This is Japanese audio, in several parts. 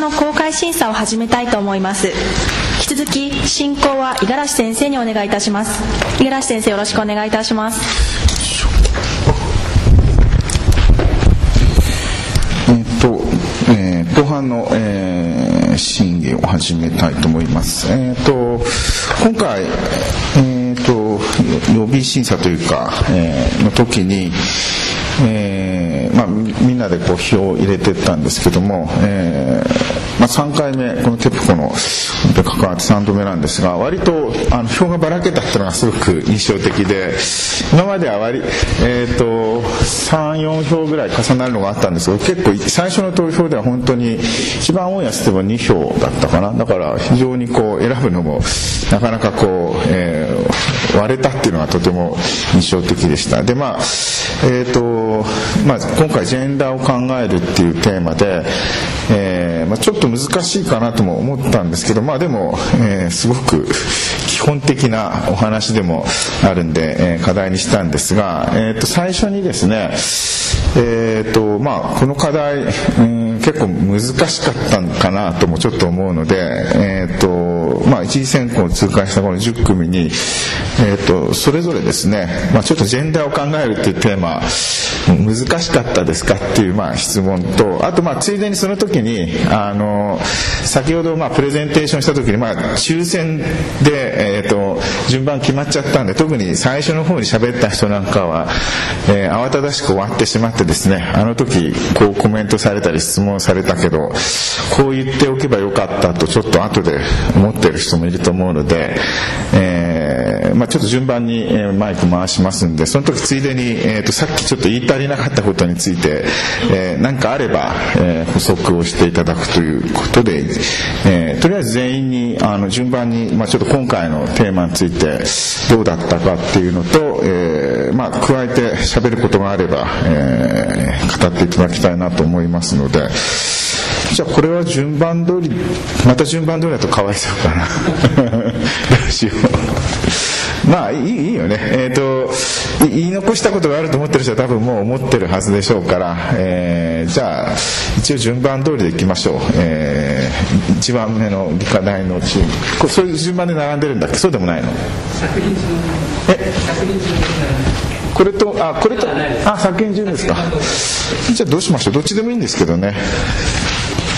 の公開審査を始めたいと思います。引き続き進行は五十嵐先生にお願いいたします。五十嵐先生よろしくお願いいたします。えっと、えー、後半の、えー、審議を始めたいと思います。えっ、と、今回、えっ、と、予備審査というか、えー、の時に、えーまあ、みんなでこう票を入れていったんですけども、えーまあ、3回目このテプコの関わって3度目なんですが割とあの票がばらけたっていうのがすごく印象的で今までは割、えーと、34票ぐらい重なるのがあったんですけど結構最初の投票では本当に一番多いやつでも2票だったかな。だから非常にこう選ぶのもなかなかこう、えー、割れたっていうのがとても印象的でした。でまあえーとまあ、今回ジェンダーを考えるっていうテーマで、えーまあ、ちょっと難しいかなとも思ったんですけど、まあ、でも、えー、すごく基本的なお話でもあるんで、えー、課題にしたんですが、えー、と最初にですね、えーとまあ、この課題、うん結構難しかったのかなともちょっと思うので、えーとまあ、一次選考を通過したこの10組に、えーと、それぞれですね、まあ、ちょっとジェンダーを考えるっていうテーマ難しかったですかっていうまあ質問とあとまあついでにその時にあの先ほどまあプレゼンテーションした時にまあ抽選で、えーと、順番決まっちゃったんで特に最初の方に喋った人なんかは、えー、慌ただしく終わってしまってですねあの時こうコメントされたり質問されたけどこう言っておけばよかったとちょっと後で思ってる人もいると思うので、えー、まあ、ちょっと順番にえマイク回しますんでその時ついでに、えーと、さっきちょっと言い足りなかったことについて何、えー、かあれば、え、補足をしていただくということで、え、とりあえず全員にあの順番に、まあ、ちょっと今回のテーマについてどうだったかっていうのと、えまあ、加えて喋ることがあれば、え語っていただきたいなと思いますので。じゃあこれは順番通りまた順番通りだとかわいそうかな どうしようまあいいいいよね。え、ー、と言い残したことがあると思ってる人は多分もう思ってるはずでしょうから、えー、じゃあ一応順番通りでいきましょう、えー、1番目の理科大のチーム。こそういう順番で並んでるんだっけ？そうでもないの？作品え？これとあこれとあ作品順ですか。じゃあどうしましょう？どっちでもいいんですけどね。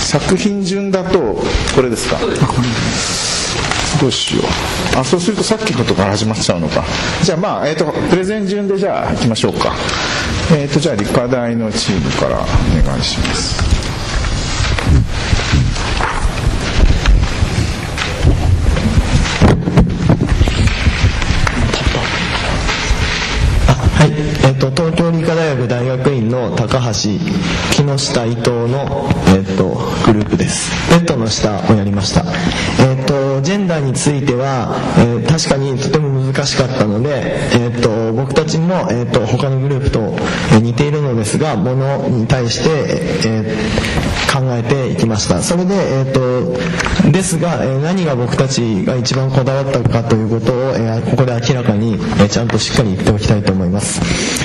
作品順だとこれですか。どうしよう。あそうするとさっきのことから始まっちゃうのか。じゃあまあ、えーと、プレゼン順でじゃあいきましょうか。えっ、ー、とじゃあ理科大のチームからお願いします。えっと、東京理科大学大学院の高橋木下伊藤の、えっと、グループです。ベッドの下をやりました。えっとジェンダーについては、えー、確かにとても難しかったので、えっと、僕たちも、えっと、他のグループと似ているのですがものに対して、えー、考えていきました。それで、えっと、ですが、え何が僕たちが一番こだわったかということを、えここで明らかに、えちゃんとしっかり言っておきたいと思います。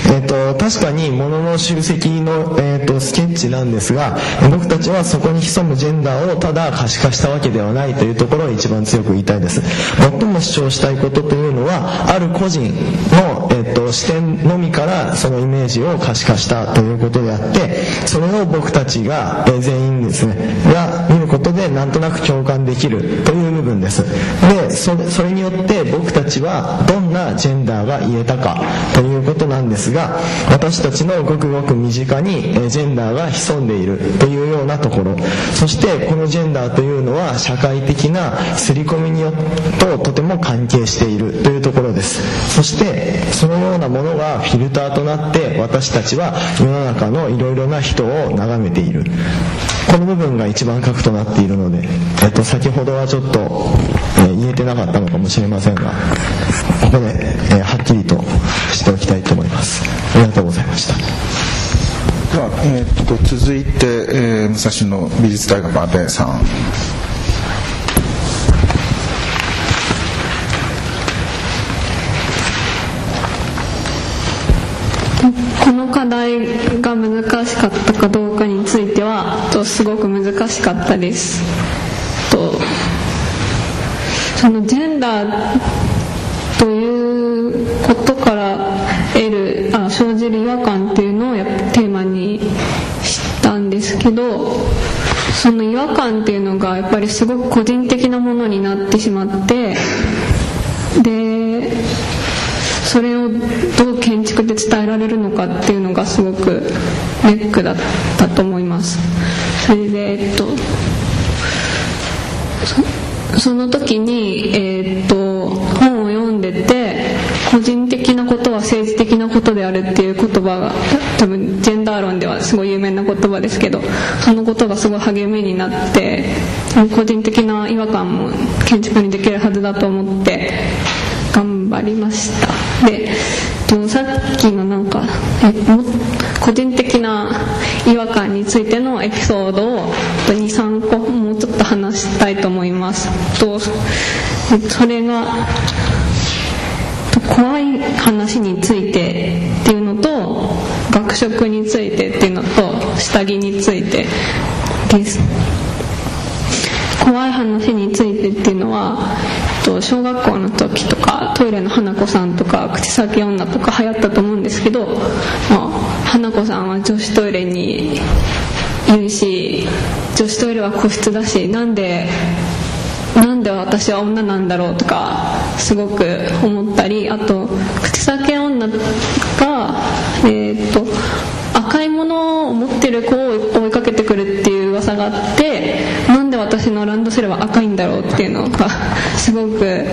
えーと、確かに物の集積の、えーと、スケッチなんですが僕たちはそこに潜むジェンダーをただ可視化したわけではないというところを一番強く言いたいです。最も主張したいことというのはある個人の、えーと、視点のみからそのイメージを可視化したということであってそれを僕たちが、えー、全員ですね。が見ることでなんとなく共感できるという部分です。でそれによって僕たちはどんなジェンダーが言えたかということなんですが私たちのごくごく身近にジェンダーが潜んでいるというようなところ。そしてこのジェンダーというのは社会的な刷り込みによととても関係しているというところです。そしてそのようなものがフィルターとなって私たちは世の中のいろいろな人を眺めている。この部分が一番核となっているので、えっと、先ほどはちょっと、えー、言えてなかったのかもしれませんがここで、えー、はっきりとしておきたいと思います。ありがとうございました。では、えー、っと続いて、えー、武蔵野美術大学阿部さん。この課題が難しかったかどうかすごく難しかったです。と。そのジェンダーということから得るあ生じる違和感っていうのをやテーマにしたんですけどその違和感っていうのがやっぱりすごく個人的なものになってしまってでそれをどう建築で伝えられるのかっていうのがすごくネックだったと思います。それでえっとその時にえっと本を読んでて個人的なことは政治的なことであるっていう言葉が多分ジェンダー論ではすごい有名な言葉ですけどそのことがすごい励みになって個人的な違和感も建築にできるはずだと思って頑張りました。でさっきのなんかえ個人的な違和感ついてのエピソードを23個もうちょっと話したいと思います。とそれが怖い話についてっていうのと学食についてっていうのと下着についてです。怖い話についてっていうのは小学校の時とかトイレの花子さんとか口先女とか流行ったと思うんですけど、花子さんは女子トイレにいるし女子トイレは個室だしなんでなんで私は女なんだろうとかすごく思ったりあと口先女がえー、っと赤いものを持ってる子を追いかけてくるっていう噂があってなんで私のランドセルは赤いんだろうっていうのがすごく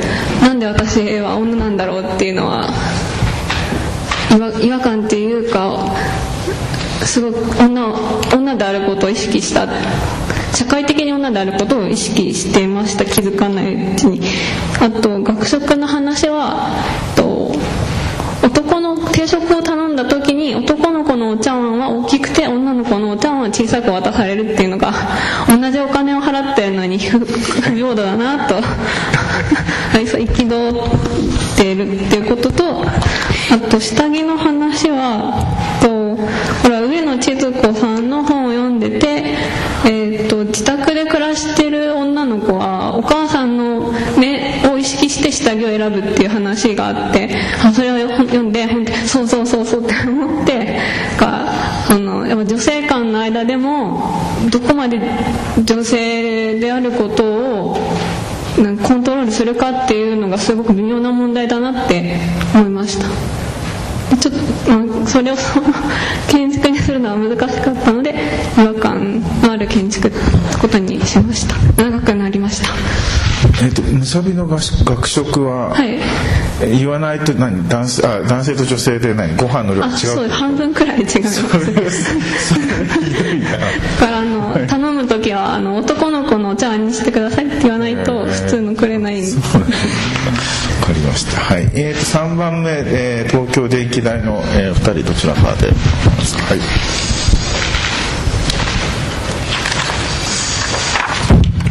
なんで私は女なんだろうっていうのは違和感っていうかすごく女女であることを意識した社会的に女であることを意識していました気づかないうちにあと学食の話はと男の定食を頼んだ時に男の子のお茶碗は大きくて女の子のお茶碗は小さく渡されるっていうのが同じお金を払ってるのに不平等だなと憤っているっていうこととあと下着の話はとこれは上野千鶴子さんの本を読んでて、えーと、自宅で暮らしてる女の子はお母さんの目を意識して下着を選ぶっていう話があってあそれを読んで本当そうそうそうそうって思ってかあのやっぱ女性間の間でもどこまで女性であることをコントロールするかっていうのがすごく微妙な問題だなって思いました。ちょっと、まあ、それを 建築にするのは難しかったので違和感のある建築ってことにしました。長くなりました。えっ、とむさびの学食は、はい、言わないと何？男性あ男性と女性で何？ご飯の量違うそう半分くらい違います。からあの、はい、頼む時はあの男のました。はい。えー、と3番目、えー、東京電気大の、えー、2人どちらかで。はい。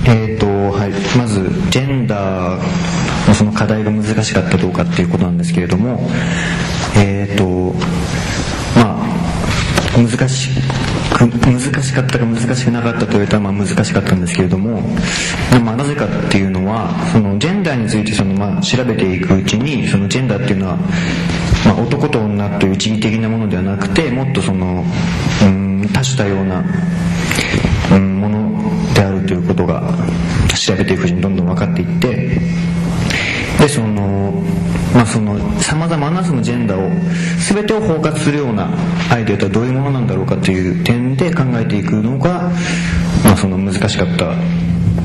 えーとはい、まずジェンダーのその課題が難しかったどうかっていうことなんですけれどもえっ、ー、とまあ難し難しかったか難しくなかったと言われたらまあ難しかったんですけれども、まあ、なぜかっていうのはそのジェンダーについてそのまあ調べていくうちにそのジェンダーっていうのは、まあ、男と女という一義的なものではなくてもっとそのうん多種多様な、うん、ものであるということが調べていくうちにどんどん分かっていってでそのまあそのさまざまなそのジェンダーを全てを包括するようなアイデアとはどういうものなんだろうかという点で考えていくのが、まあ、その難しかった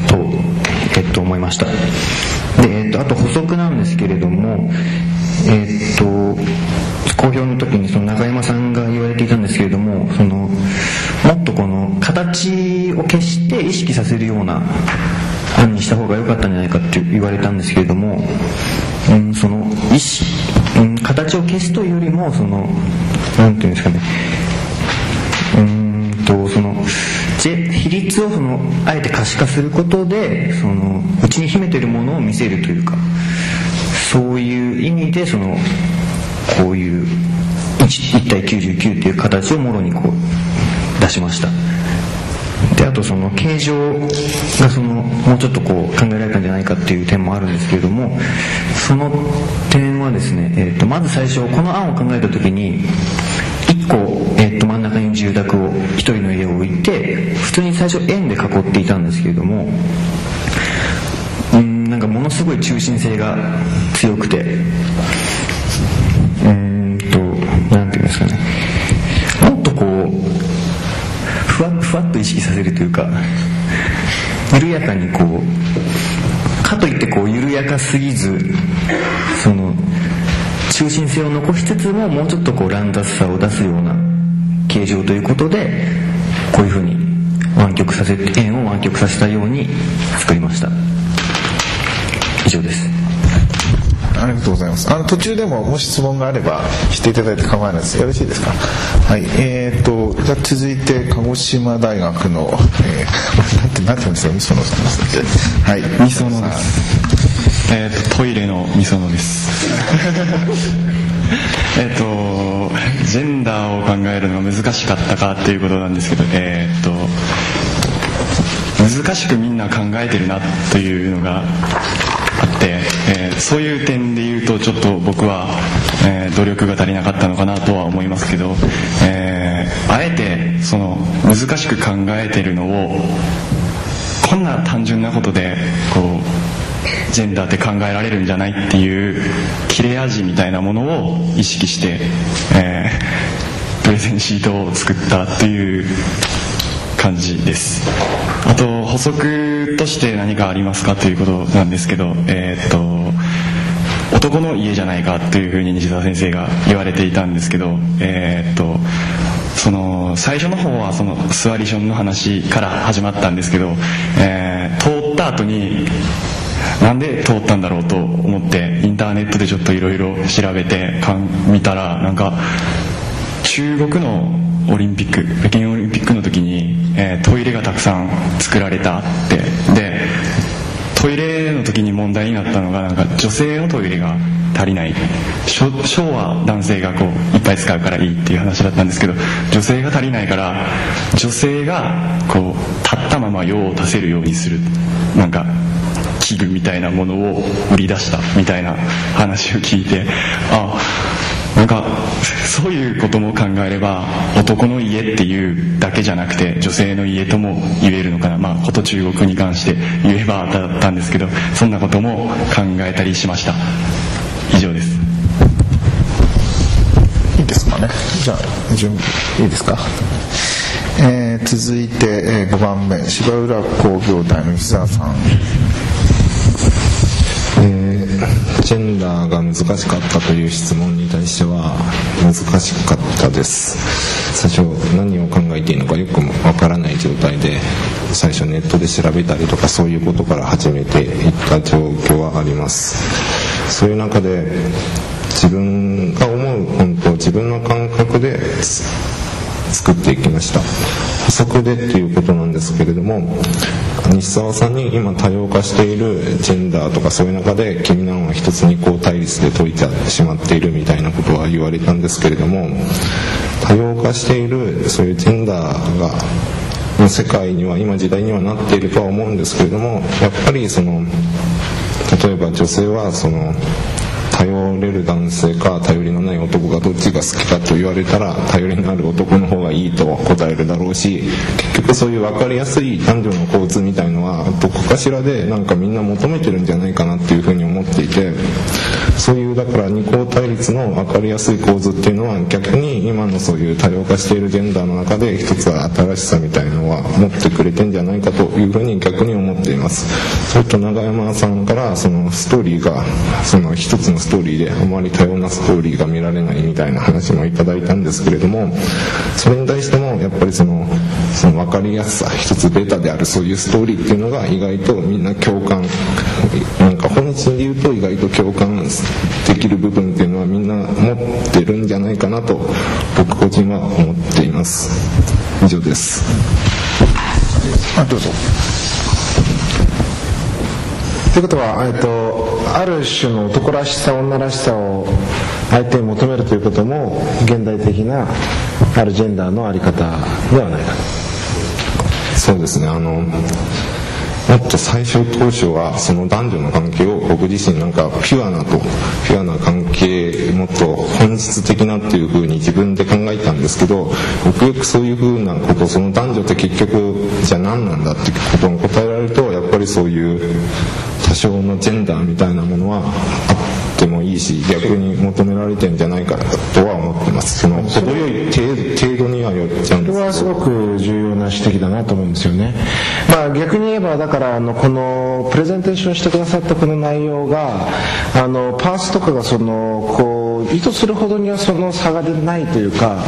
と、えっと、思いました。で、えっと、あと補足なんですけれどもえっと公表の時にその中山さんが言われていたんですけれどもそのもっとこの形を消して意識させるような案にした方が良かったんじゃないかって言われたんですけれども、うん、その意識、うん、形を消すというよりもその何て言うんですかね。うんとその比率をそのあえて可視化することでその内に秘めているものを見せるというかそういう意味でそのこういう 1, 1対99っていう形をもろにこう出しました。であとその形状がそのもうちょっとこう考えられたんじゃないかっていう点もあるんですけれどもその点はですね、えー、とまず最初この案を考えた時に1個、えー、と真ん中に住宅を1人の家を置いて普通に最初円で囲っていたんですけれどもうんなんかものすごい中心性が強くてさせるというか緩やかにこうかといってこう緩やかすぎずその中心性を残しつつももうちょっとこう乱雑さを出すような形状ということでこういうふうに湾曲させ円を湾曲させたように作りました。以上です。ありがとうございます。あの途中でももし質問があればしていただいて構わないです。よろしいですか？はい。えー、っとじゃ続いて鹿児島大学の、えー、なんてなんて言うんですか、みそのさんですはい。みそのです。えっ、とトイレのみそのです。えっとジェンダーを考えるのが難しかったかっていうことなんですけど、えっ、と難しくみんな考えてるなというのがって、えーそういう点で言うとちょっと僕は、えー努力が足りなかったのかなとは思いますけど、えーあえてその難しく考えてるのをこんな単純なことでこうジェンダーって考えられるんじゃないっていう切れ味みたいなものを意識して、えプレゼンシートを作ったっていう感じです。あと補足として何かありますかということなんですけどえーっと男の家じゃないかというふうに西澤先生が言われていたんですけどえーっとその最初の方はそのスワリションの話から始まったんですけど、えー通った後になんで通ったんだろうと思ってインターネットでちょっといろいろ調べてか見たらなんか中国のオリンピック北京オリンピックの時に、えートイレがたくさん作られたって。でトイレの時に問題になったのがなんか女性のトイレが足りない。小は男性がこういっぱい使うからいいっていう話だったんですけど女性が足りないから女性がこう立ったまま用を足せるようにする。なんか器具みたいなものを売り出したみたいな話を聞いてあなんかそういうことも考えれば男の家っていうだけじゃなくて女性の家とも言えるのかなまあこと中国に関して言えばだったんですけどそんなことも考えたりしました以上ですいいですかね。じゃあ準備いいですか。えー続いて、え5番目芝浦工業大の石澤さん。えージェンダーが難しかったという質問対しては難しかったです。最初何を考えていいのかよくわからない状態で最初ネットで調べたりとかそういうことから始めていった状況はあります。そういう中で自分が思う本当自分の感覚で作っていきました。補足でっていうことなんですけれども西澤さんに今多様化しているジェンダーとかそういう中で君なのは一つにこう対立で解いてしまっているみたいなことは言われたんですけれども多様化しているそういうジェンダーがの世界には今時代にはなっているとは思うんですけれどもやっぱりその例えば女性はその頼れる男性か頼りのない男がどっちが好きかと言われたら頼りのある男の方がいいと答えるだろうし結局そういう分かりやすい男女の交通みたいのはどこかしらでなんかみんな求めてるんじゃないかなっていうふうに思っていてそういうだから二項対立の分かりやすい構図っていうのは逆に今のそういう多様化しているジェンダーの中で一つは新しさみたいのは持ってくれてんじゃないかというふうに逆に思っています。それと永山さんからそのストーリーがその一つのストーリーであまり多様なストーリーが見られないみたいな話もいただいたんですけれどもそれに対してもやっぱりそのその分かりやすさ一つベタであるそういうストーリーっていうのが意外とみんな共感なんか本質で言うと意外と共感できる部分っていうのはみんな持ってるんじゃないかなと僕個人は思っています。以上です。あどうぞ。ということは、えっと、ある種の男らしさ女らしさを相手に求めるということも現代的なあるジェンダーのあり方ではないかと。そうですね。あのもっと最初当初はその男女の関係を僕自身なんかピュアなとピュアな関係もっと本質的なっていうふうに自分で考えたんですけどよくよくそういうふうなことその男女って結局じゃあ何なんだってことに答えられるとやっぱりそういう多少のジェンダーみたいなものはあってもいいし逆に求められてんじゃないかとは思ってますその程よい程度にはよっちゃうんですこれはすごく重要な指摘だなと思うんですよね。まあ逆に言えばだからあのこのプレゼンテーションしてくださったこの内容があのパースとかがそのこう意図するほどにはその差が出ないというか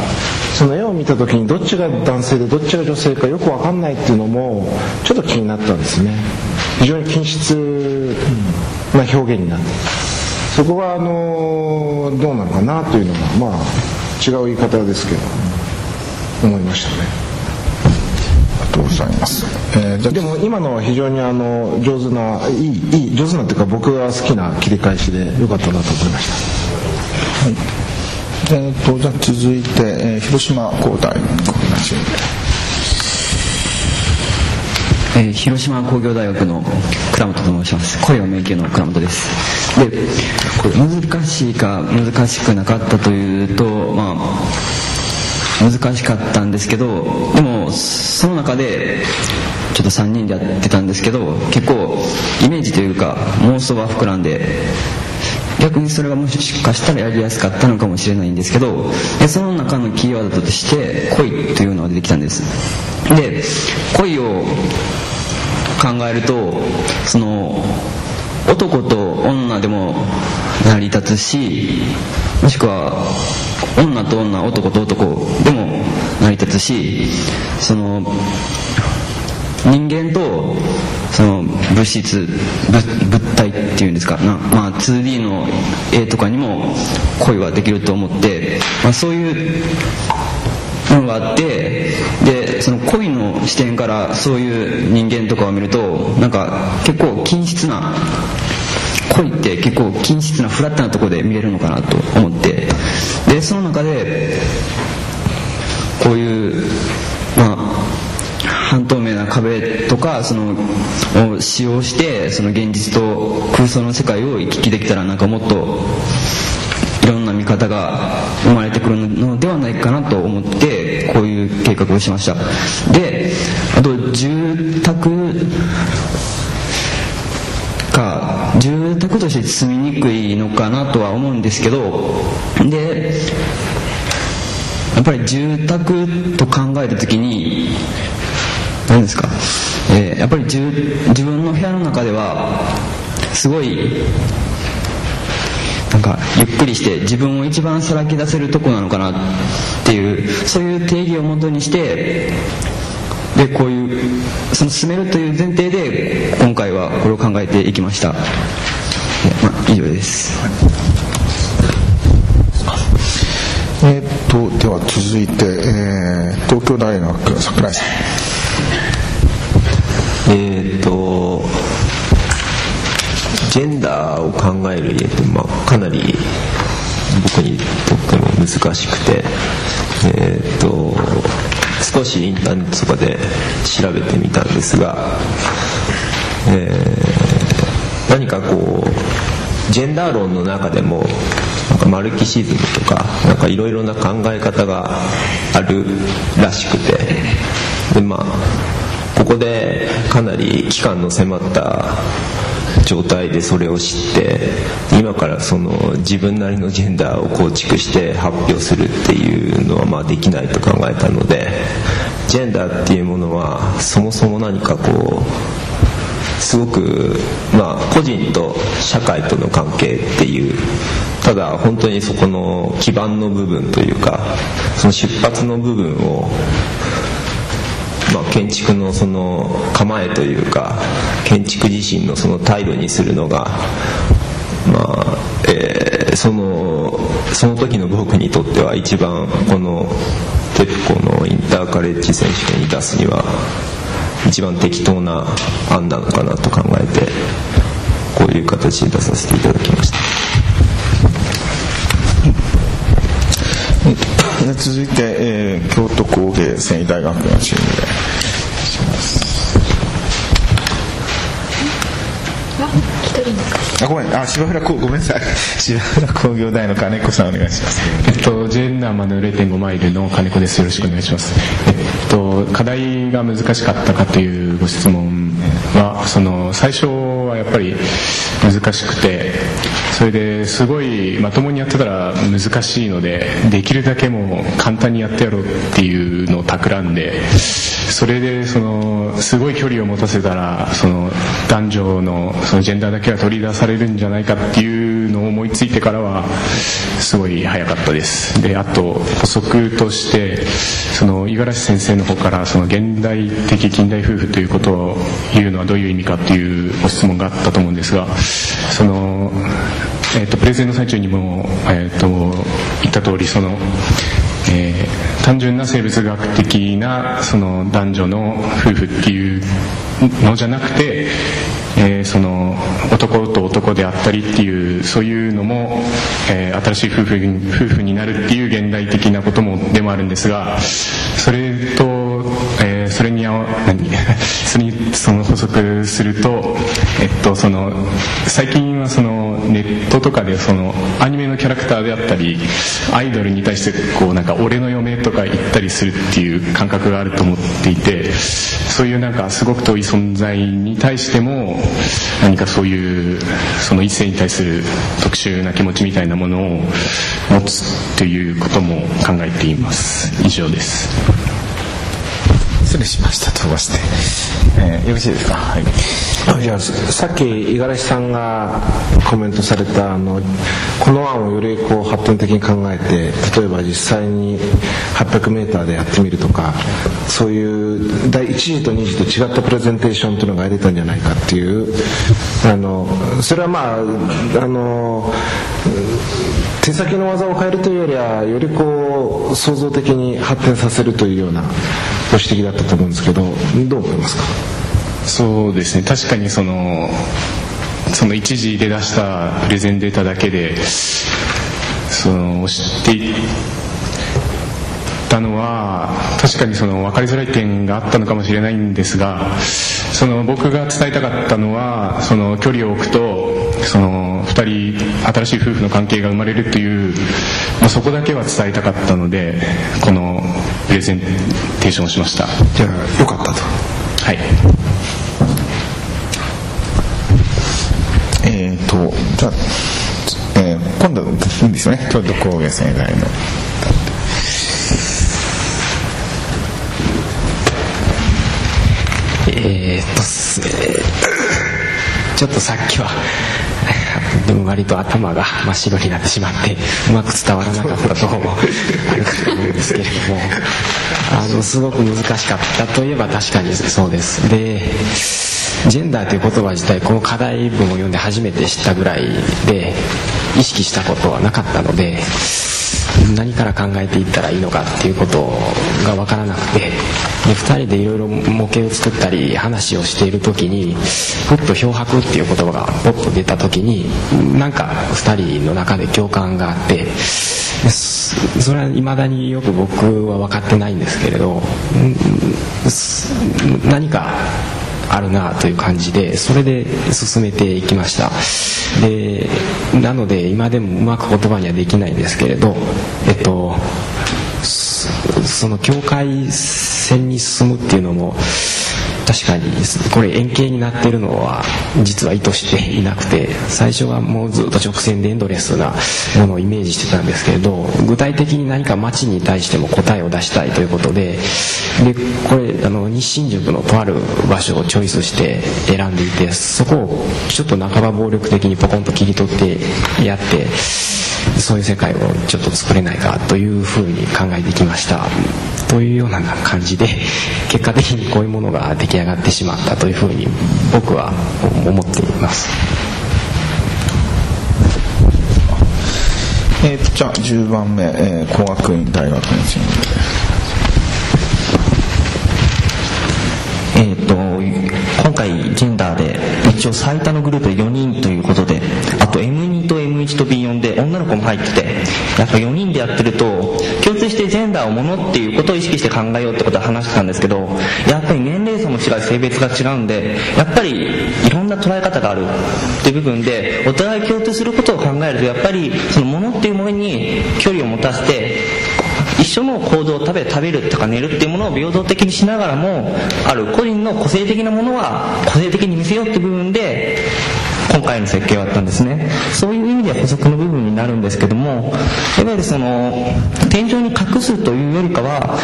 その絵を見た時にどっちが男性でどっちが女性かよく分かんないっていうのもちょっと気になったんですね。非常に均質な表現になってそこはあのどうなのかなというのがまあ違う言い方ですけど思いましたね。ありがとうございます。えーじゃあでも今のは非常にあの上手ないいいい上手なっていうか僕が好きな切り返しでよかったなと思いました。えー、とじゃあ続いて、えー広島高大えー広島工業大学の倉本と申します。声を迷宮の倉本ですで難しいか難しくなかったというとまあ難しかったんですけどでもその中でちょっと3人でやってたんですけど結構イメージというか妄想は膨らんで逆にそれがもしかしたらやりやすかったのかもしれないんですけどでその中のキーワードとして恋というのが出てきたんです。で恋を考えるとその男と女でも成り立つしもしくは女と女男と男でも成り立つしその人間とその物質物体っていうんですかな、まあ、2D の絵とかにも恋はできると思って、まあ、そういうものがあってでその恋の視点からそういう人間とかを見るとなんか結構均質な恋って結構均質なフラットなところで見れるのかなと思って。でその中でこういうまあ半透明な壁とかそのを使用してその現実と空想の世界を行き来できたらなんかもっといろんな見方が生まれくるのではないかなと思ってこういう計画をしました。であと住宅か住宅として住みにくいのかなとは思うんですけどでやっぱり住宅と考えた時に何ですか、えーやっぱり自自分の部屋の中ではすごいなんかゆっくりして自分を一番さらけ出せるとこなのかなっていうそういう定義をもとにしてでこういうその進めるという前提で今回はこれを考えていきました、えまあ、以上です。えー、とでは続いて、えー東京大学桜井さん。えーっとジェンダーを考える家って、まあ、かなり僕にとっても難しくて、えーっと少しインターネットとかで調べてみたんですが、えー何かこうジェンダー論の中でもなんかマルキシズムとかなんかいろいろな考え方があるらしくてでまあここでかなり期間の迫った状態でそれを知って今からその自分なりのジェンダーを構築して発表するっていうのはまあできないと考えたのでジェンダーっていうものはそもそも何かこうすごくまあ個人と社会との関係っていうただ本当にそこの基盤の部分というかその出発の部分をまあ、建築のその構えというか建築自身のその態度にするのが、まあえーそのその時の僕にとっては一番このテッコのインターカレッジ選手権に出すには一番適当な案なのかなと考えてこういう形で出させていただきました。ー、続いて、えー、京都工芸繊維大学のチームでします。あごめん。あ柴浦工ごめんなさい。柴浦工業大の金子さんお願いします。えっとジェンナーマの0.5マイルの金子です。よろしくお願いします。えっと課題が難しかったかというご質問はその最初はやっぱり難しくて、それですごいまともにやってたら難しいので、できるだけもう簡単にやってやろうっていうのを企んで、それでその、すごい距離を持たせたら、その、男女のそのジェンダーだけは取り出されるんじゃないかっていうの思いついてからは、すごい早かったです。で、あと補足として、その五十嵐先生の方からその現代的近代夫婦ということを言うのはどういう意味かっていうご質問があったと思うんですが、その、えっ、と、プレゼンの最中にも、えっ、と、言った通り、その、えー単純な生物学的なその男女の夫婦っていうのじゃなくて、えーその男と男であったりっていうそういうのも、えー新しい夫婦に夫婦になるっていう現代的なこともでもあるんですがそれと、それに何？それにその補足すると、えっと、その最近はそのネットとかでそのアニメのキャラクターであったりアイドルに対してこうなんか俺の嫁とか言ったりするっていう感覚があると思っていてそういうなんかすごく遠い存在に対しても何かそういうその異性に対する特殊な気持ちみたいなものを持つということも考えています。以上です。失礼しました。飛ばして、えーよろしいですか？はい。じゃあさっき五十嵐さんがコメントされたあのこの案をよりこう発展的に考えて例えば実際に 800m でやってみるとかそういう第1次と2次と違ったプレゼンテーションというのが出たんじゃないかっていうあのそれはまああの手先の技を変えるというよりはよりこう創造的に発展させるというようなご指摘だったと思うんですけどどう思いますか？そうですね。確かにそのその一時で出したプレゼンデータだけでその知っていたのは確かにその分かりづらい点があったのかもしれないんですがその僕が伝えたかったのはその距離を置くとその2人新しい夫婦の関係が生まれるという、まあ、そこだけは伝えたかったのでこのプレゼンテーションをしました。じゃあよかったと。はい。えー、とじゃあ、えー今度いいんですよね。京都工芸生大の。えーっとす、えーちょっとさっきはでも割と頭が真っ白になってしまってうまく伝わらなかったとあるかと思うんですけれどもあのすごく難しかったといえば確かにそうです。でジェンダーという言葉自体この課題文を読んで初めて知ったぐらいで意識したことはなかったので何から考えていったらいいのかっていうことが分からなくてで2人でいろいろ模型を作ったり話をしている時にふっと漂白っていう言葉がポッと出た時になんか2人の中で共感があってそれは未だによく僕は分かってないんですけれど何かあるなという感じでそれで進めていきました。でなので今でもうまく言葉にはできないんですけれどとその境界線に進むっていうのも確かにこれ円形になってるのは実は意図していなくて最初はもうずっと直線でエンドレスなものをイメージしてたんですけれど具体的に何か街に対しても答えを出したいということででこれあの日新宿のとある場所をチョイスして選んでいてそこをちょっと半ば暴力的にポコンと切り取ってやってそういう世界をちょっと作れないかというふうに考えてきました。というような感じで 結果的にこういうものが出来上がってしまったというふうに僕は思っています。えーとじゃあ10番目、えー工学院大学のチームえ回ジェンダーで一応最多のグループで4人ということであと M2 と M1 と B4 で女の子も入っててやっぱ4人でやってると共通してジェンダーをものっていうことを意識して考えようってことは話してたんですけどやっぱり年齢層も違う性別が違うんでやっぱりいろんな捉え方があるっていう部分でお互い共通することを考えるとやっぱりそのものっていうものに距離を持たせて一緒の行動を食べ食べるとか寝るっていうものを平等的にしながらもある個人の個性的なものは個性的に見せようっていう部分で今回の設計はあったんですね。そういう意味では補足の部分になるんですけどもいわゆるその天井に隠すというよりかは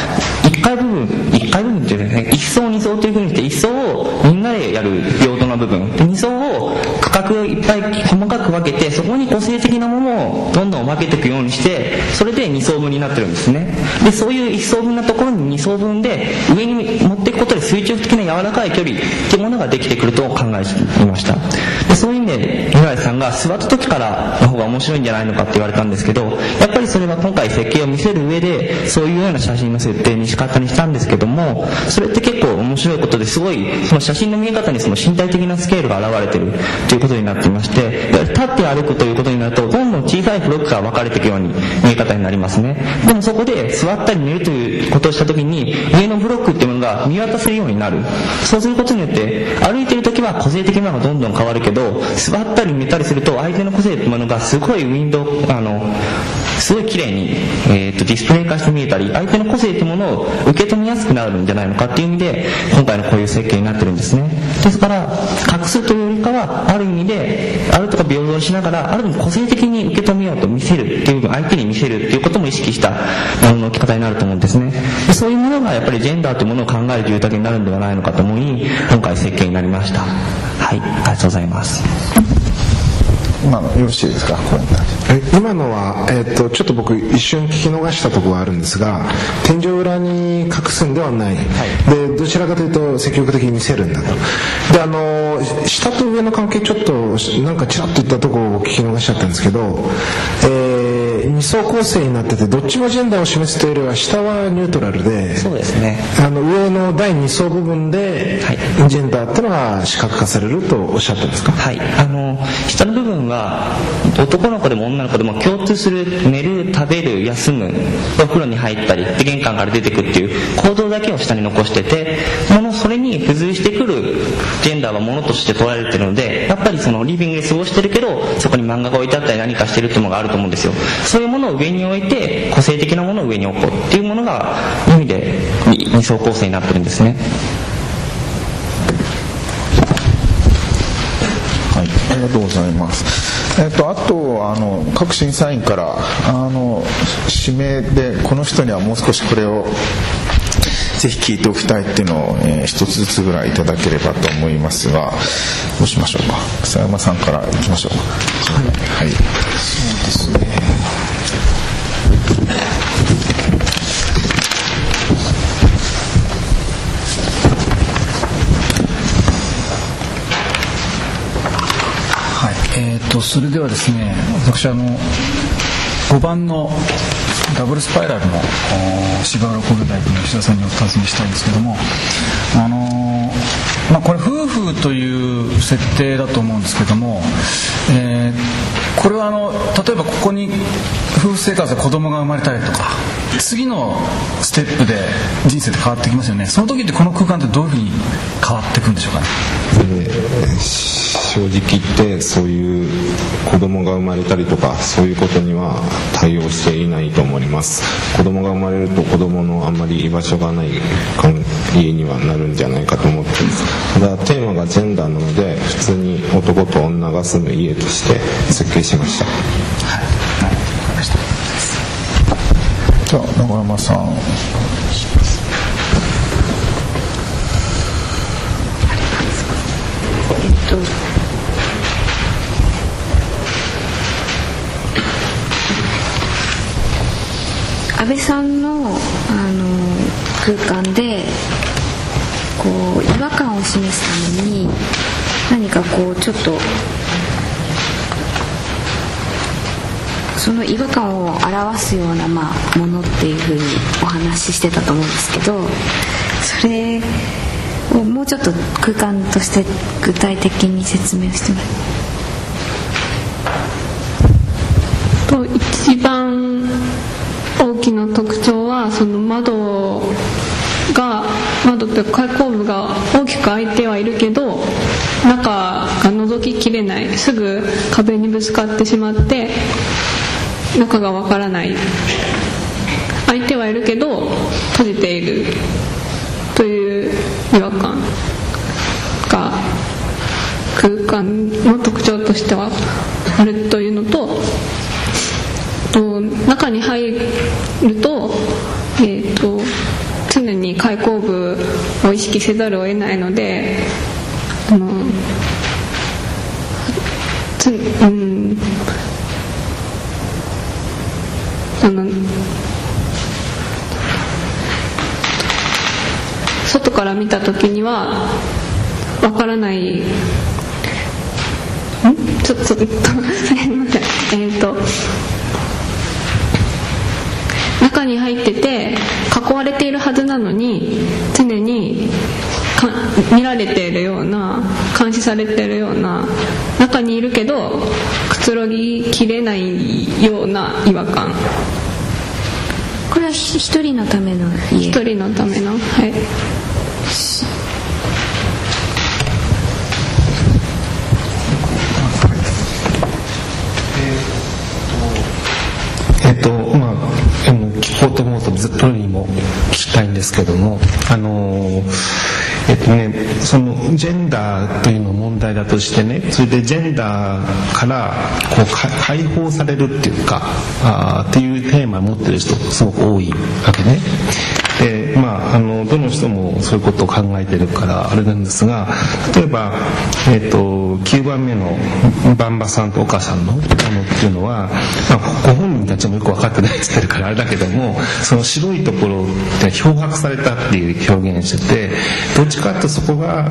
1階部分1階部分っていうですね1層2層というふうにして1層をみんなでやる平等な部分。2層を区画をいっぱい細かく分けてそこに個性的なものをどんどん分けていくようにしてそれで2層分になってるんですね。でそういう1層分なところに2層分で上に持ってことで垂直的な柔らかい距離っていうものができてくると考えていました。でそういう意味で五十嵐さんが座った時からの方が面白いんじゃないのかって言われたんですけどやっぱりそれは今回設計を見せる上でそういうような写真の設定に仕方にしたんですけどもそれって結構面白いことですごいその写真の見え方にその身体的なスケールが現れてるということになっていまして立って歩くということになるとどんどん小さいブロックが分かれていくように見え方になりますね。でもそこで座ったり寝るということをした時に上のブロックっていうものが見渡せるようになる。そうすることによって歩いてる時は個性的なのがどんどん変わるけど座ったり寝たりすると相手の個性っていうものがすごいウィンドウあのすごい綺麗に、えー、とディスプレイ化して見えたり相手の個性というものを受け止めやすくなるんじゃないのかっていう意味で今回のこういう設計になってるんですね。ですから隠すというよりかはある意味であるとか平等しながらある意味個性的に受け止めようと見せるっていう部分相手に見せるっていうことも意識したものの置き方になると思うんですね。でそういうものがやっぱりジェンダーというものを考えるというだけになるんではないのかと思い今回設計になりました。はい。ありがとうございます。今のよろしいですか？これえ今のは、えっとちょっと僕一瞬聞き逃したところがあるんですが天井裏に隠すんではない、でどちらかというと積極的に見せるんだと。であの下と上の関係ちょっとなんかちらっと言ったところを聞き逃しちゃったんですけど、えー、二層構成になっててどっちもジェンダーを示すというよりは下はニュートラルでそうですね。あの上の第2層部分で、ジェンダーっていうのが視覚化されるとおっしゃったんですか？はい。あの下の部分は男の子でも女の子でも共通する寝る食べる休むお風呂に入ったりで玄関から出てくっていう行動だけを下に残しててものそれに付随してくるジェンダーはものとして捉えられてるのでやっぱりそのリビングで過ごしてるけどそこに漫画が置いてあったり何かしてるっていうのがあると思うんですよそういうものを上に置いて個性的なものを上に置こうっていうものが意味で二層構成になってるんですね。はい、ありがとうございます。えっと、あとあの各審査員からあの指名でこの人にはもう少しこれをぜひ聞いておきたいっていうのを、えー一つずつぐらいいただければと思いますがどうしましょうか。草山さんからいきましょうか。はい、はい、そうですねはい、えー、とそれではですね私あの5番のダブルスパイラルの芝浦工業大学の吉田さんにお尋ねしたいんですけどもあのーまあ、これ夫婦という設定だと思うんですけども、えーこれはあの例えばここに夫婦生活で子供が生まれたりとか次のステップで人生って変わってきますよね。その時ってこの空間ってどういうふうに変わっていくんでしょうかね？正直言ってそういう子供が生まれたりとかそういうことには対応していないと思います。子供が生まれると子供のあんまり居場所がない家にはなるんじゃないかと思ってます。ただテーマがジェンダーなので普通に男と女が住む家として設計しました。じゃあ中山さん。えっと安倍さんのあの空間でこう違和感を示すために何かこうちょっとその違和感を表すような、まあ、ものっていうふうにお話ししてたと思うんですけどそれをもうちょっと空間として具体的に説明してもらと一番大きな特徴はその窓が窓というか開口部が大きく開いてはいるけど中が覗ききれない。すぐ壁にぶつかってしまって中がわからない。開いてはいるけど閉じている。という違和感が空間の特徴としてはあるというのとと中に入ると,、えー、と常に開口部を意識せざるを得ないのであのつうんあの外から見た時にはわからない。ん。ちょっとすい。ませんえっ、ー、と中に入ってて囲われているはずなのに常に見られているような監視されているような中にいるけどくつろぎきれないような違和感。これは一人のための家？一人のためのはい。えっとまあ聞こうと思うとずっとにも聞きたいんですけどもあのえっとねそのジェンダーというのを問題だとしてねそれでジェンダーからこう解放されるっていうかあっていうテーマを持ってる人すごく多いわけね。あのどの人もそういうことを考えてるからあれなんですが例えば、えーと、9番目のバンバさんとお母さんのものっていうのは、まあ、ご本人たちもよく分かってないって言ってるからあれだけどもその白いところって漂白されたっていう表現しててどっちかっていうとそこが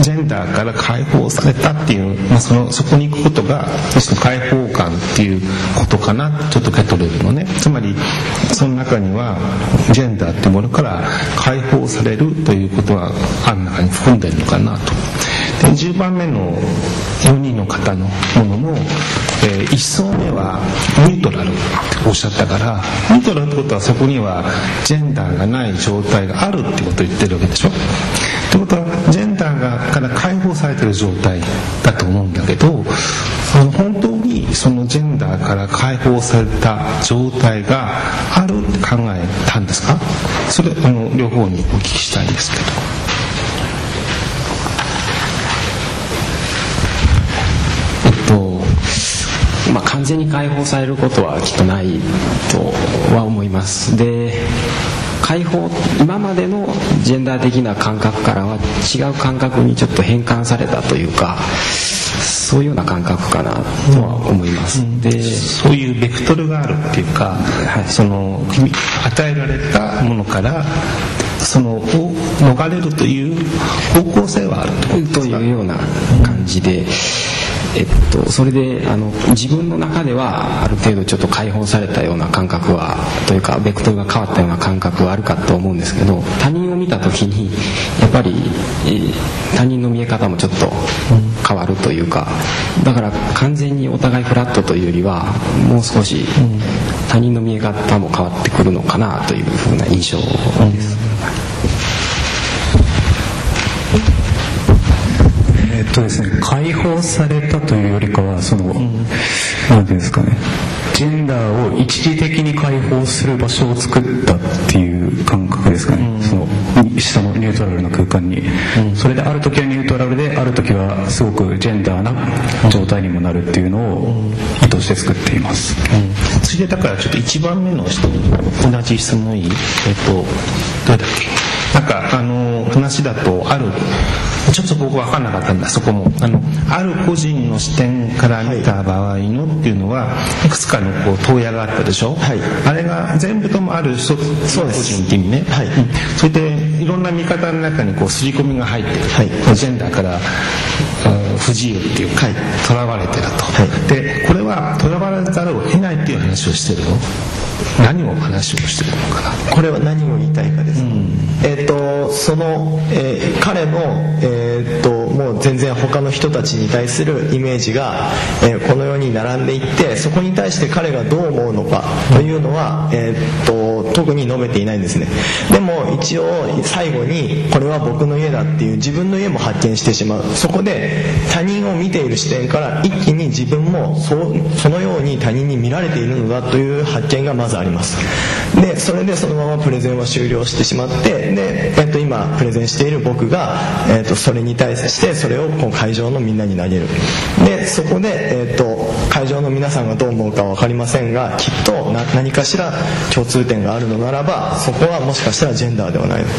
ジェンダーから解放されたっていう、まあ、そのそこに行くことが一種の解放感っていうことかなちょっと受け取れるのね。つまりその中にはジェンダーっていうものから解放されるということはあん中に含んでるのかなと。で10番目の4人の方のものも、えー、1層目はニュートラルっておっしゃったからニュートラルってことはそこにはジェンダーがない状態があるってことを言ってるわけでしょってことはジェンダーがから解放されてる状態だと思うんだけどその本当そのジェンダーから解放された状態があるって考えたんですか？それあの両方にお聞きしたいんですけど。まあ、完全に解放されることはきっとないとは思いますで解放今までのジェンダー的な感覚からは違う感覚にちょっと変換されたというかそういうような感覚かなとは思います、うん、でそういうベクトルがあるっていうか、はい、その与えられたものからそのを逃れるという方向性はあるというような感じで。えっと、それであの自分の中ではある程度ちょっと解放されたような感覚はというかベクトルが変わったような感覚はあるかと思うんですけど他人を見た時にやっぱり、えー、他人の見え方もちょっと変わるというかだから完全にお互いフラットというよりはもう少し他人の見え方も変わってくるのかなというふうな印象です。とですね。解放されたというよりかはその、うん、なんていうんですかね。ジェンダーを一時的に解放する場所を作ったっていう感覚ですかね、うん、その下のニュートラルな空間に、うん、それである時はニュートラルである時はすごくジェンダーな状態にもなるっていうのを意図して作っています、うん、それでだからちょっと1番目の人に同じ質問いい？えっとどれだっけ？なんかあの話だとあるちょっと僕分かんなかったんだそこも。あのある個人の視点から見た場合のっていうのはいくつかのこう問屋があったでしょ、はい、あれが全部ともある一つの個人って意味ね、はい、それでいろんな見方の中にこう刷り込みが入ってる、はい、ジェンダーから不自由っていうかとらわれてると、はい、でこれはとらざるを得ないっていう話をしてるの何を話をしてるのかな。これは何を言いたいかです、えっ、とその、えー彼のえっ、ともう全然他の人たちに対するイメージが、えーこのように並んでいってそこに対して彼がどう思うのかというのは、えっ、と特に述べていないんですね。でも一応最後にこれは僕の家だっていう自分の家も発見してしまう。そこで他人を見ている視点から一気に自分もそのように他人に見られているのだという発見がまずあります。でそれでそのままプレゼンは終了してしまってで、えっと今プレゼンしている僕が、えっとそれに対してそれをこう会場のみんなに投げる。でそこで、えっと会場の皆さんがどう思うかは分かりませんがきっとな何かしら共通点があるのならばそこはもしかしたらジェンダーではないの。か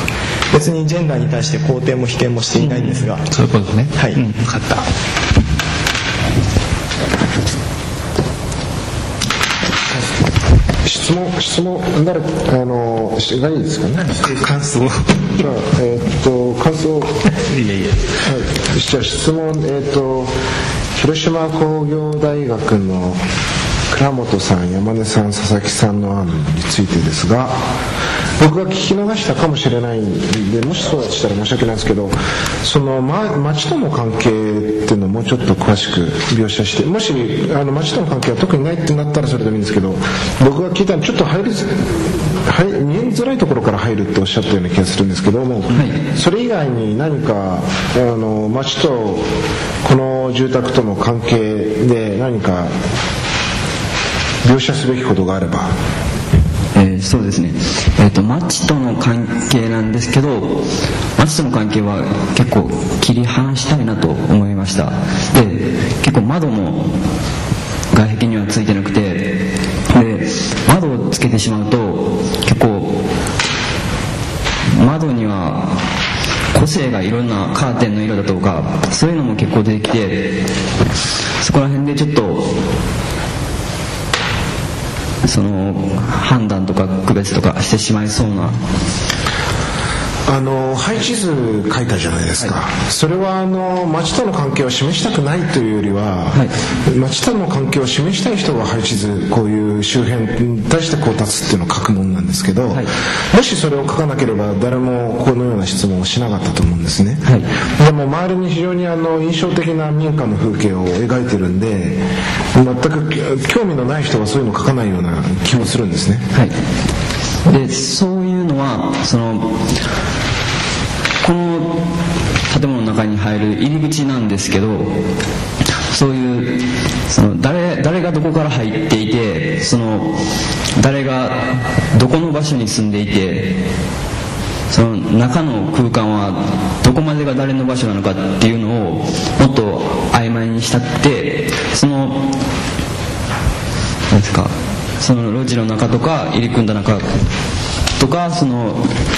別にジェンダーに対して肯定も否定もしていないんですが、そういうことね。はい、分かった質問質問誰あのし何ですかね？感想。じゃあえーっと感想。いやいや。はい。じゃあ質問えーっと広島工業大学の倉本さん山根さん佐々木さんの案についてですが僕が聞き逃したかもしれないんでもしそうだとしたら申し訳ないですけどその、ま、町との関係っていうのをもうちょっと詳しく描写してもしあの町との関係は特にないってなったらそれでもいいんですけど僕が聞いたのちょっと入りづはい見えづらいところから入るっておっしゃったような気がするんですけども、それ以外に何かあの町とこの住宅との関係で何か描写すべきことがあれば。えーそうですね、えー、と町との関係なんですけど町との関係は結構切り離したいなと思いました。で結構窓も外壁にはついてなくてで窓をつけてしまうと結構窓には個性がいろんなカーテンの色だとかそういうのも結構出てきてそこら辺でちょっとその判断とか区別とかしてしまいそうなあの配置図書いたじゃないですか、それはあの町との関係を示したくないというよりは、町との関係を示したい人が配置図こういう周辺に対してこう立つっていうのを書くもんなんですけど、もしそれを書かなければ誰もこのような質問をしなかったと思うんですね、でも周りに非常にあの印象的な民家の風景を描いてるんで全く興味のない人はそういうの書かないような気もするんですね。でそういうのはそのこの建物の中に入る入り口なんですけどそういうその誰誰がどこから入っていてその誰がどこの場所に住んでいてその中の空間はどこまでが誰の場所なのかっていうのをもっと曖昧にしたくてそのなんですかその路地の中とか入り組んだ中とかその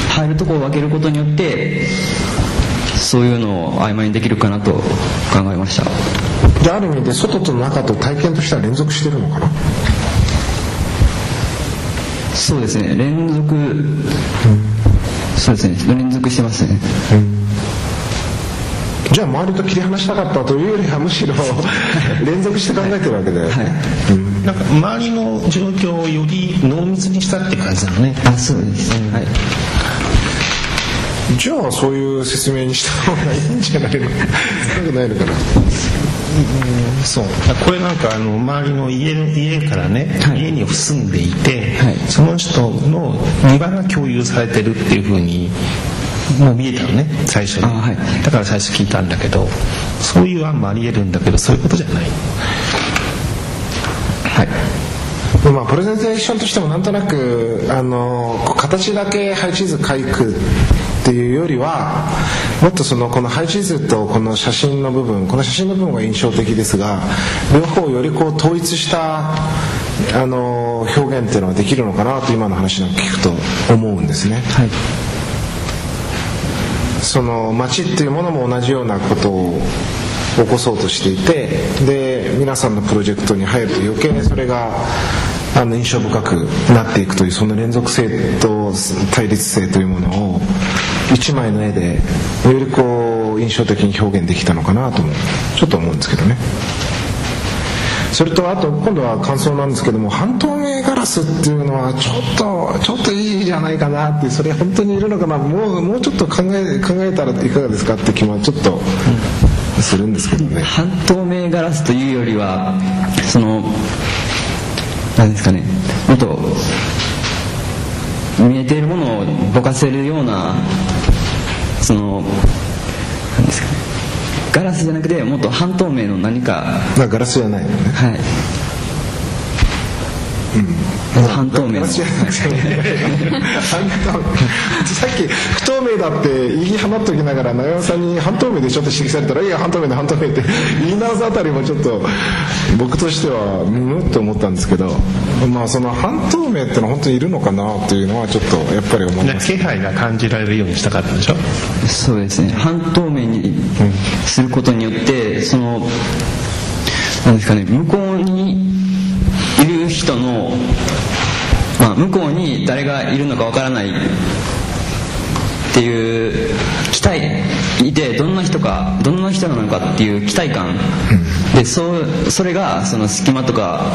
入るとこを分けることによってそういうのを曖昧にできるかなと考えました。じゃあある意味で外と中と体験としては連続してるのかな？そうですね。連続、そうですね。連続してますね、じゃあ周りと切り離したかったというよりはむしろ連続して考えてるわけで、なんか周りの状況をより濃密にしたって感じなのね。あそうです、はい。じゃあそういう説明にした方がいいんじゃないの？そうくないのかな？うんそう。これなんかあの周りの家家からね、家に住んでいて、その人の庭が共有されてるっていうふうにもう見えたのね最初に、だから最初聞いたんだけどそういう案もありえるんだけどそういうことじゃない。まあ、プレゼンテーションとしてもなんとなくあの形だけ配置図書くっていうよりはもっとそのこの配置図とこの写真の部分この写真の部分が印象的ですが両方よりこう統一したあの表現っていうのができるのかなと今の話なんか聞くと思うんですね。その街っていうものも同じようなことを起こそうとしていてで皆さんのプロジェクトに入ると余計にそれがあの印象深くなっていくというその連続性と対立性というものを一枚の絵でよりこう印象的に表現できたのかなともちょっと思うんですけどね。それとあと今度は感想なんですけども半透明ガラスっていうのはちょっとちょっといいじゃないかなってそれ本当にいるのかなもうもうちょっと考え考えたらいかがですかって気もちょっとするんですけどね、半透明ガラスというよりはその何ですかねもっと見えているものをぼかせるようなその何ですかねガラスじゃなくてもっと半透明の何か。ガラスじゃないのね。はい半透明の。さっき不透明だって言い放っときながら長山さんに半透明でちょっと指摘されたらいや半透明で半透明って言い直すあたりもちょっと僕としてはむって思ったんですけどまあその半透明ってのは本当にいるのかなっていうのはちょっとやっぱり思います。気配が感じられるようにしたかったでしょそうですね。半透明にすることによってそのなんですかね向こうにまあ、向こうに誰がいるのかわからないっていう期待いてどんな人かどんな人なのかっていう期待感、でそうそれがその隙間とか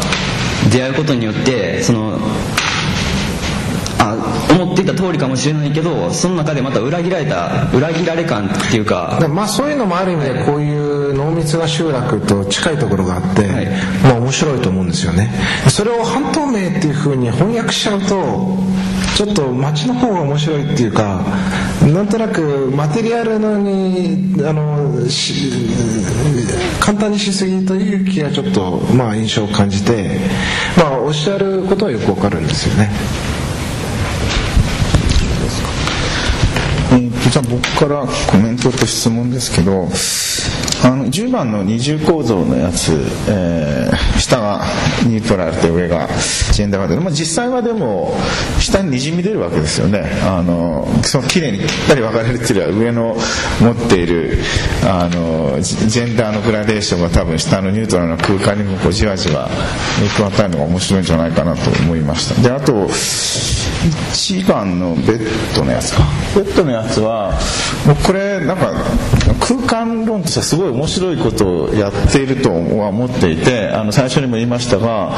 出会うことによってそのあ思っていた通りかもしれないけどその中でまた裏切られた裏切られ感っていうか。まあそういうのもある意味でこういう濃密な集落と近いところがあって、まあ面白いと思うんですよね。それを半透明っていうふうに翻訳しちゃうとちょっと街の方が面白いっていうかなんとなくマテリアルのにあのし簡単にしすぎという気がちょっとまあ印象を感じてまあおっしゃることはよくわかるんですよね。じゃあ僕からコメントと質問ですけどあの10番の二重構造のやつ、えー下がニュートラルで上がジェンダーが出る、まあ、実際はでも下ににじみ出るわけですよね。あのその綺麗にぴったり分かれるっていうよりは上の持っているあのジェンダーのグラデーションが多分下のニュートラルな空間にもこうじわじわ影響を与えるのが面白いんじゃないかなと思いました。であと1番のベッドのやつか。ベッドのやつはもうこれなんか空間論としてはすごい面白いことをやっているとは思っていてあの最初にも言いましたが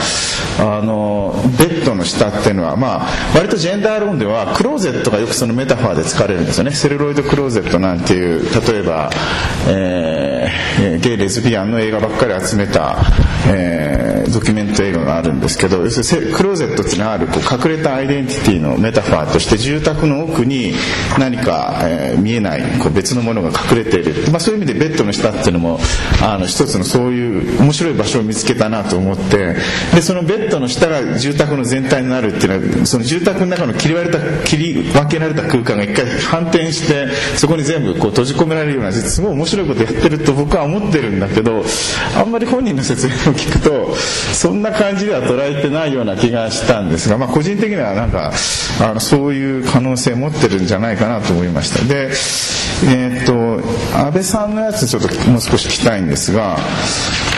あのベッドの下っていうのはまあ割とジェンダー論ではクローゼットがよくそのメタファーで使われるんですよね。セルロイドクローゼットなんていう例えば、えーゲイレズビアンの映画ばっかり集めた、えードキュメント映画があるんですけど要するにクローゼットっていうのはあるこう隠れたアイデンティティのメタファーとして住宅の奥に何か、えー見えないこう別のものが隠れている、まあ、そういう意味でベッドの下っていうのもあの一つのそういう面白い場所を見つけたなと思ってでそのベッドの下が住宅の全体になるっていうのはその住宅の中の切り割れた切り分けられた空間が一回反転してそこに全部こう閉じ込められるようなすごい面白いことやってると僕は思ってるんだけどあんまり本人の説明を聞くとそんな感じでは捉えてないような気がしたんですが、まあ、個人的にはなんかあのそういう可能性を持ってるんじゃないかなと思いました。でえーっと安倍さんのやつちょっともう少し聞きたいんですが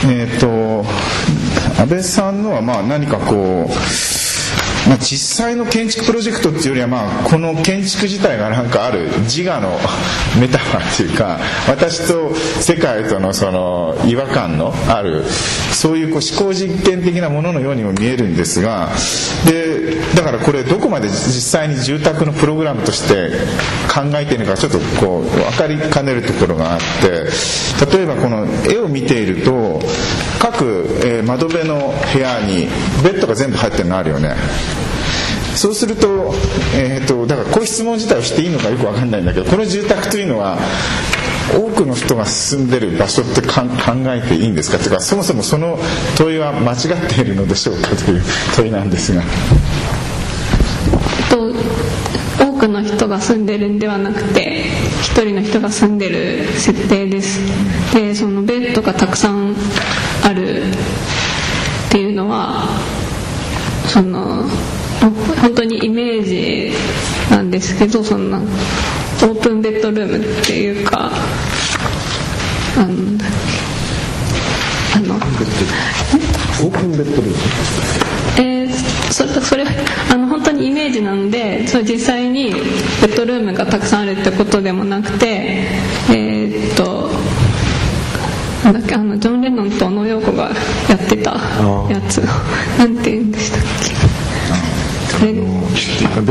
えーっと安倍さんのはまあ何かこうまあ、実際の建築プロジェクトっていうよりは、まあ、この建築自体がなんかある自我の メタファーっていうか私と世界とのその違和感のあるそういうこう思考実験的なもののようにも見えるんですがでだからこれどこまで実際に住宅のプログラムとして考えているのかちょっとこう分かりかねるところがあって例えばこの絵を見ていると各、えー窓辺の部屋にベッドが全部入ってるのあるよねそうすると,、えー、とだからこういう質問自体をしていいのかよくわかんないんだけどこの住宅というのは多くの人が住んでる場所って考えていいんですか？というかそもそもその問いは間違っているのでしょうかという 問いなんですが。と多くの人が住んでるんではなくて一人の人が住んでる設定です。でそのベッドがたくさんあるっていうのはその本当にイメージなんですけどそんなオープンベッドルームっていうかあのあのオープンベッドルーム？えーそれそれあの本当にイメージなのでそれ実際にベッドルームがたくさんあるってことでもなくてえーっとなんだっけあのジョン・レノンと小野陽子がやってたやつ。なんて言うんでしたっけ。レベ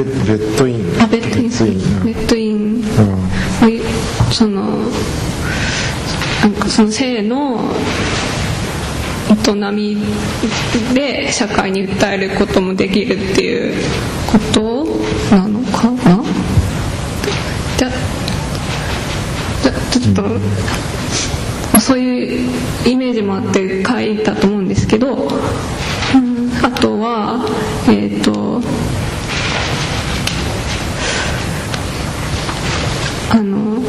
ベッドイン。あベッドイン。ベッドイン、そのなんかその性の営みで社会に訴えることもできるっていうことなのかな？じゃじゃちょっと、そういうイメージもあって書いたと思うんですけど、うん、あとはえっ、ー、とあの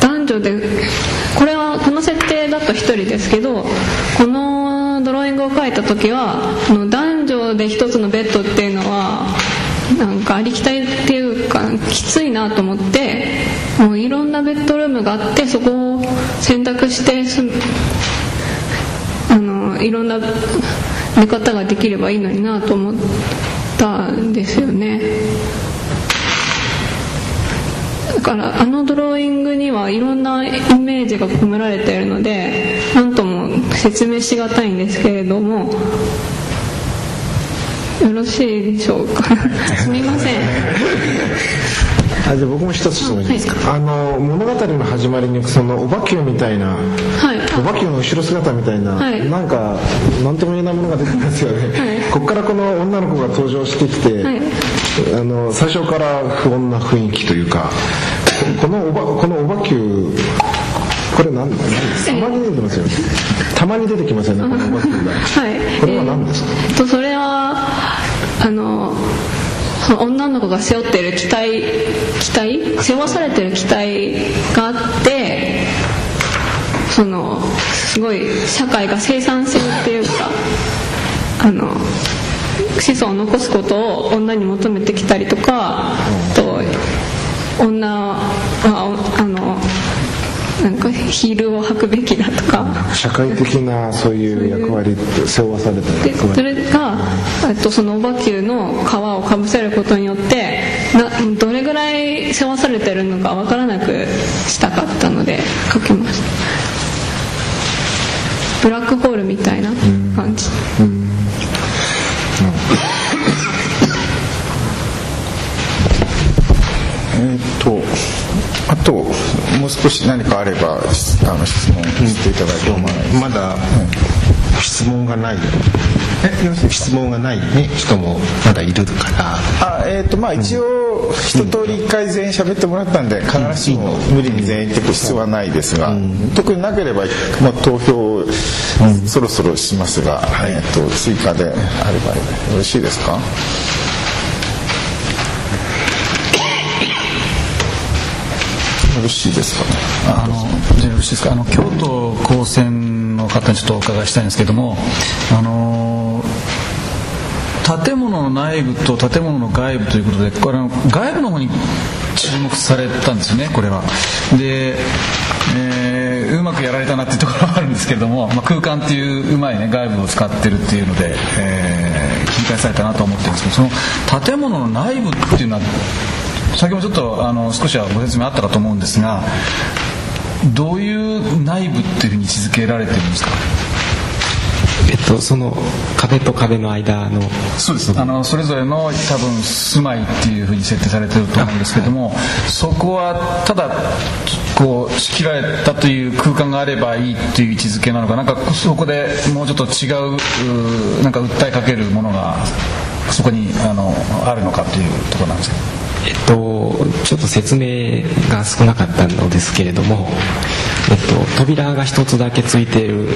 男女でこれはこの設ですけどこのドローイングを描いた時は男女で一つのベッドっていうのはなんかありきたりっていうかきついなと思ってもういろんなベッドルームがあってそこを選択してあのいろんな寝方ができればいいのになと思ったんですよね。だからあのドローイングにはいろんなイメージが込められているので何とも説明しがたいんですけれどもよろしいでしょうか？すみません。あじゃあ僕も一つ質問いいです。か、はい、あの物語の始まりにそのお化けみたいな、はい、お化けの後ろ姿みたいな、はい、なんか何とも言えないものが出てきますよね、はい、ここからこの女の子が登場してきて、はい、あの最初から不穏な雰囲気というかこのおばこのおばきゅうこれ何ですたまに出てますよねたまに出てきますよね。はい、これは何ですか、えー、とそれはあの女の子が背負ってる機体機体？背負わされてる機体があってそのすごい社会が生産性っていうかあの子孫を残すことを女に求めてきたりとか、と女なんかヒールを履くべきだとか。社会的なそういう役割って背負わされた役割。それがとそのオバキューの皮をかぶせることによってなどれぐらい背負わされてるのか分からなくしたかったので書きました。ブラックホ少し何かあればあの質問していただいて構わないまだ、質問がない。質問がない、ね、人もまだいるから。あ、えーとまあ、一応一通り一回全員喋ってもらったんで必ずしも無理に全員って必要はないですが、特になければ、まあ、投票そろそろしますが、えー、と追加であればよろしいですか？よろしいですか？ね。あのじゃよろしいですか？あの京都高専の方にちょっとお伺いしたいんですけども、あの建物の内部と建物の外部ということで、これ外部の方に注目されたんですよね。これは。で。えー、うまくやられたなっていうところはあるんですけども、まあ、空間っていううまいね外部を使ってるっていうので、えー、切り替えされたなと思ってるんですけどその建物の内部っていうのは先ほどちょっとあの少しはご説明あったかと思うんですがどういう内部っていうふうに位置づけられてるんですか？えっと、その壁と壁の間の。そうです。あのそれぞれの多分住まいっていうふうに設定されてると思うんですけども、はい、そこはただこう仕切られたという空間があればいいっていう位置づけなのかなんかそこでもうちょっと違うなんか訴えかけるものがそこにあのあるのかっていうところなんですけどえっと、ちょっと説明が少なかったのですけれども、えっと、扉が一つだけついている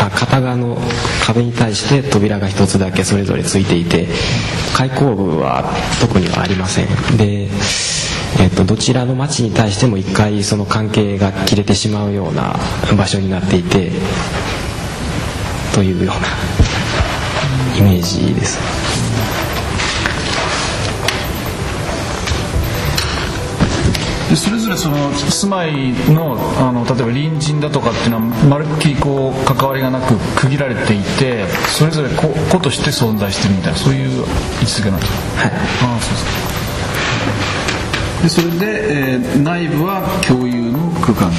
あ片側の壁に対して扉が一つだけそれぞれついていて開口部は特にはありませんで、えっと、どちらの町に対しても一回その関係が切れてしまうような場所になっていてというようなイメージです。でそれぞれその住まいのあの例えば隣人だとかっていうのはまるっきりこう関わりがなく区切られていてそれぞれ個個として存在してるみたいなそういう位置づけなんですか？はい。ああそうです。かでそれで、えー、内部は共有の空間。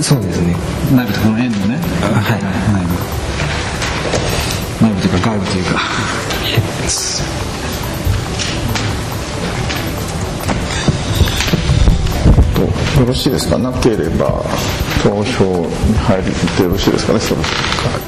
そうですね。内部とこの円のね。はい。内部というか外部というか とよろしいですか？なければ投票に入ってよろしいですかね？そろそろ。